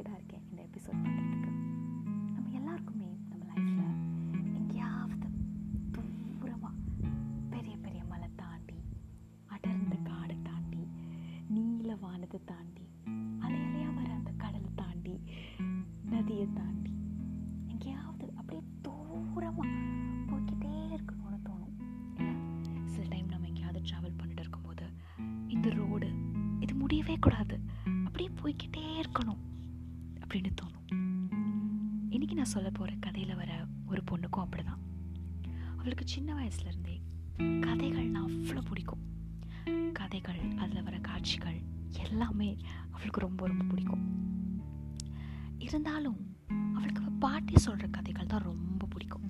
நினச்சிட்டு இருக்கேன் இந்த எபிசோட் பண்ணுறதுக்கு நம்ம எல்லாருக்குமே நம்ம லைஃப்பில் எங்கேயாவது தூரமாக பெரிய பெரிய மலை தாண்டி அடர்ந்த காடு தாண்டி நீல வானத்தை தாண்டி அலை அலையாக வர அந்த கடல் தாண்டி நதியை தாண்டி எங்கேயாவது அப்படியே தூரமாக போய்கிட்டே இருக்கணும்னு தோணும். சில டைம் நம்ம எங்கேயாவது ட்ராவல் பண்ணிட்டு இருக்கும்போது இந்த ரோடு இது முடியவே கூடாது. அப்படியே போய்கிட்டே இருக்கணும். அப்படின்னு தோணும். இன்றைக்கி நான் சொல்ல போகிற கதையில் வர ஒரு பொண்ணுக்கும் அப்படி தான் அவளுக்கு சின்ன வயசுலேருந்தே கதைகள்னா அவ்வளோ பிடிக்கும். கதைகள் அதில் வர காட்சிகள் எல்லாமே அவளுக்கு ரொம்ப ரொம்ப பிடிக்கும். இருந்தாலும் அவளுக்கு அவள் பாட்டி சொல்கிற கதைகள் தான் ரொம்ப பிடிக்கும்.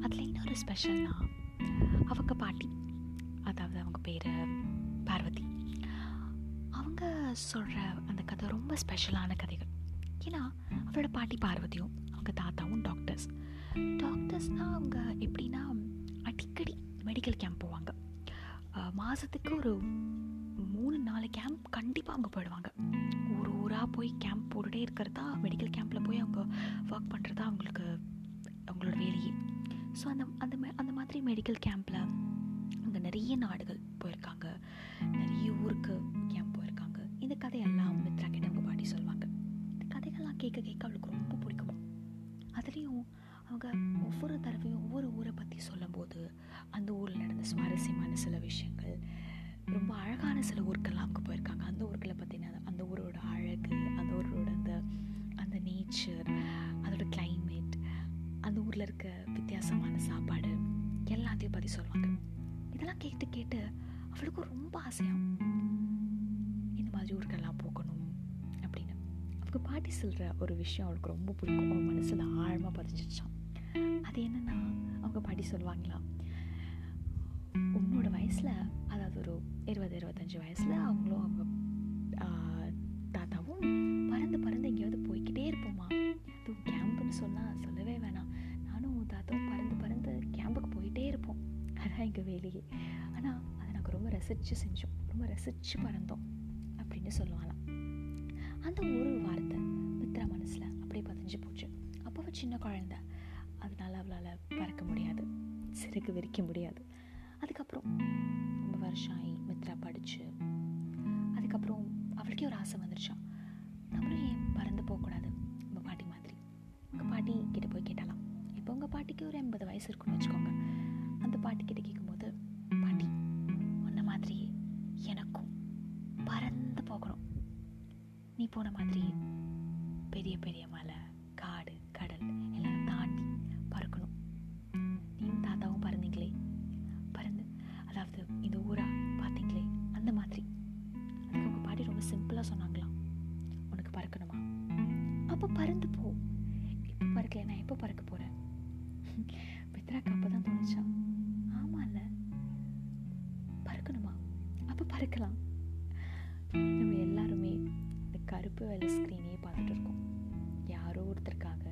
அதில் இன்னொரு ஸ்பெஷல்னா அவங்க பாட்டி அதாவது அவங்க பேர் பார்வதி. அவங்க சொல்கிற அந்த கதை ரொம்ப ஸ்பெஷலான கதைகள். ஏன்னா அவளோட பாட்டி பார்வதியும் அவங்க தாத்தாவும் டாக்டர்ஸ் டாக்டர்ஸ்னால் அவங்க எப்படின்னா அடிக்கடி மெடிக்கல் கேம்ப் போவாங்க. மாதத்துக்கு ஒரு மூணு நாலு கேம்ப் கண்டிப்பாக அவங்க போயிடுவாங்க. ஒரு ஊராக போய் கேம்ப் போட்டுகிட்டே இருக்கிறதா மெடிக்கல் கேம்பில் போய் அவங்க ஒர்க் பண்ணுறதா அவங்களுக்கு அவங்களோட வேலையே. ஸோ அந்த அந்த அந்த மாதிரி மெடிக்கல் கேம்பில் அவங்க நிறைய நாடுகள் போயிருக்காங்க. நிறைய ஊருக்கு இந்த கதையெல்லாம் மித்ரா கிட்ட அவங்க பாட்டி சொல்லுவாங்க. இந்த கதைகள்லாம் கேட்க கேட்க அவளுக்கு ரொம்ப பிடிக்கும். அதுலேயும் அவங்க ஒவ்வொரு தடவையும் ஒவ்வொரு ஊரை பற்றி சொல்லும்போது அந்த ஊரில் நடந்த சுவாரஸ்யமான சில விஷயங்கள் ரொம்ப அழகான சில ஊருக்கெல்லாம் அவங்க போயிருக்காங்க. அந்த ஊர்களை பற்றின அந்த ஊரோட அழகு அந்த ஊரோட அந்த அந்த நேச்சர் அதோட கிளைமேட் அந்த ஊரில் இருக்க வித்தியாசமான சாப்பாடு எல்லாத்தையும் பற்றி சொல்லுவாங்க. இதெல்லாம் கேட்டு கேட்டு அவளுக்கும் ரொம்ப ஆசையாகும். இந்த மாதிரி ஊருக்கெல்லாம் போகணும் அப்படின்னு. அவங்க பாட்டி சொல்கிற ஒரு விஷயம் அவளுக்கு ரொம்ப பிடிக்கும். அவங்க மனசில் ஆழமாக பதிஞ்சிச்சான் அது என்னென்னா அவங்க பாட்டி சொல்லுவாங்களா உன்னோட வயசில் அதாவது ஒரு இருபது இருபத்தஞ்சி வயசில் அவங்களும் அவங்க தாத்தாவும் பறந்து பறந்து எங்கேயாவது போய்கிட்டே இருப்போமா? அதுவும் கேம்புன்னு சொன்னால் சொல்லவே வேணாம். நானும் உன் தாத்தாவும் பறந்து பறந்து கேம்புக்கு போயிட்டே இருப்போம். அதான் எங்கள் வேலையே. ஆனால் அதை நாங்கள் ரொம்ப ரசித்து செஞ்சோம். ரொம்ப ரசித்து பறந்தோம். அப்படின்னு சொல்லுவாங்களாம். அந்த ஒரு வார்த்தை மித்ரா மனசில் அப்படியே பதிஞ்சு போச்சு. அப்போ சின்ன குழந்த. அதனால் அவளால் பறக்க முடியாது. சிறகு விரிக்க முடியாது. அதுக்கப்புறம் ரொம்ப வருஷம் ஆகி மித்ரா படித்து அதுக்கப்புறம் அவளுக்கே ஒரு ஆசை வந்துருச்சான் நம்மளும் ஏன் பறந்து போகக்கூடாது உங்கள் பாட்டி மாதிரி. உங்கள் பாட்டி கிட்ட போய் கேட்டாலாம். இப்போ உங்கள் பாட்டிக்கு ஒரு எண்பது வயசு இருக்குன்னு வச்சுக்கோங்க. அந்த பாட்டி கிட்ட கேட்கும்போது நீ போன மாதிரி பெரிய பெரிய மலை காடு கடல் எல்லாம் தாண்டி பறக்கணும். நீயும் தாத்தாவும் பறந்தீங்களே? பறந்து அதாவது இந்த ஊரா பார்த்தீங்களே? அந்த மாதிரி. அதுக்கு உங்கள் பாட்டி ரொம்ப சிம்பிளாக சொன்னாங்களாம். உனக்கு பறக்கணுமா? அப்போ பறந்து போ. இப்போ பறக்கல நான் எப்போ பறக்க போகிறேன் பித்ராக்கு அப்போ தான் தோணுச்சா? ஆமாம் இல்லை பறக்கணுமா? அப்போ பறக்கலாம். நம்ம எல்லாரும் கருப்பு வேலை ஸ்க்ரீனையே பார்த்துட்டு இருக்கோம். யாரோ ஒருத்தருக்காக.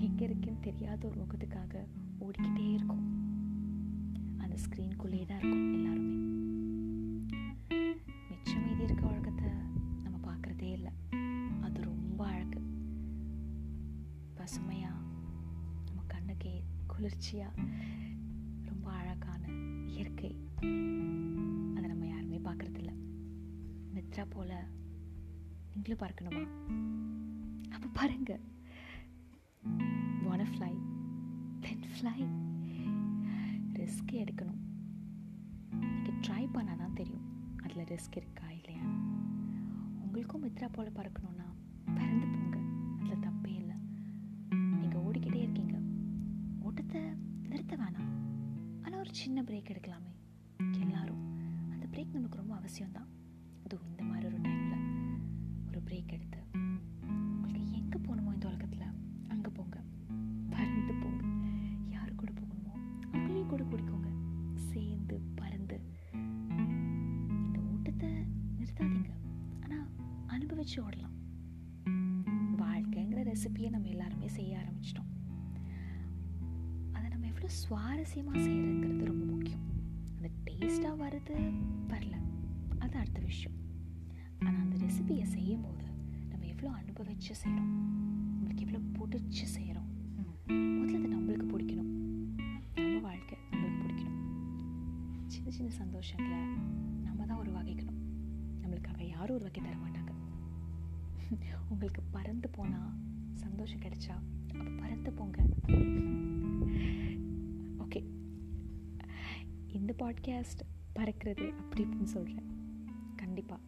எங்கே இருக்குன்னு தெரியாத ஒரு முகத்துக்காக ஓடிக்கிட்டே இருக்கும். அந்த ஸ்க்ரீனுக்குள்ளேயே தான் இருக்கும் எல்லாருமே. மிச்சம் மீதி இருக்க உலகத்தை நம்ம பார்க்குறதே இல்லை. அது ரொம்ப அழகு. பசுமையாக நம்ம கண்ணுக்கே குளிர்ச்சியாக ரொம்ப அழகான இயற்கை. அதை நம்ம யாருமே பார்க்குறதில்ல. மித்ரா போல் நீங்களும் பார்க்கணுமா? அப்போ பாருங்க. வான ஃப்ளை தென் ஃப்ளை ரிஸ்க் எடுக்கணும். நீங்கள் ட்ரை பண்ணால் தான் தெரியும். அதில் ரிஸ்க் இருக்கா இல்லையா? உங்களுக்கும் மித்ரா போல் பறக்கணும்னா பறந்து போங்க. அதில் தப்பே இல்லை. நீங்கள் ஓடிக்கிட்டே இருக்கீங்க. ஓட்டத்தை நிறுத்த வேணாம். ஆனால் ஒரு சின்ன பிரேக் எடுக்கலாமே. எல்லாரும். அந்த பிரேக் நமக்கு ரொம்ப அவசியம்தான். பிரேக் எடுத்து உங்களுக்கு எங்கே போகணுமோ இந்த உலகத்தில்? அங்கே போங்க. பறந்து போங்க. யார் கூட போகணுமோ அவங்களையும் கூட பிடிக்கோங்க சேர்ந்து பறந்து. இந்த ஓட்டத்தை நிறுத்தாதீங்க. ஆனால் அனுபவிச்சு ஓடலாம். வாழ்க்கைங்கிற ரெசிபியை நம்ம எல்லாருமே செய்ய ஆரம்பிச்சிட்டோம். அதை நம்ம எவ்வளோ சுவாரஸ்யமாக செய்கிறதுங்கிறது ரொம்ப முக்கியம். அந்த டேஸ்ட்டாக வர்றது வரல அது அடுத்த விஷயம். ஆனால் அந்த ரெசிபியை செய்யும்போது போது எவ்வளோ அனுபவிச்சு செய்கிறோம் நம்மளுக்கு எவ்வளோ பிடிச்சி செய்கிறோம் முதல்ல அது நம்மளுக்கு பிடிக்கணும். நம்ம வாழ்க்கை நம்மளுக்கு பிடிக்கணும். சின்ன சின்ன சந்தோஷங்களை நம்ம தான் உருவாக்கிக்கணும். நம்மளுக்காக யாரும் உருவாக்கி தர மாட்டாங்க. உங்களுக்கு பறந்து போனால் சந்தோஷம் கிடைச்சா அப்போ பறந்து போங்க. ஓகே இந்த பாட்காஸ்ட் பறக்கிறது அப்படி இப்படின்னு சொல்கிறேன் கண்டிப்பாக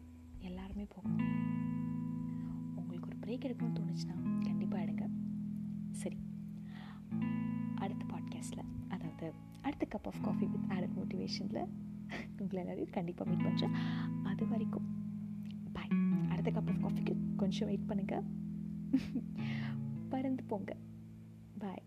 பிரேக் எடுக்கணும்னு தோணுச்சுன்னா கண்டிப்பாக எடுங்க. சரி. அடுத்த பாட்காஸ்ட்டில் அதாவது அடுத்த cup of coffee with added மோட்டிவேஷனில் உங்களை எல்லாரையும் கண்டிப்பாக மீட் பண்ணுறேன் அது வரைக்கும் பாய் அடுத்த கப் ஆஃப் காஃபிக்கு கொஞ்சம் வெயிட் பண்ணுங்கள் பறந்து போங்க. பாய்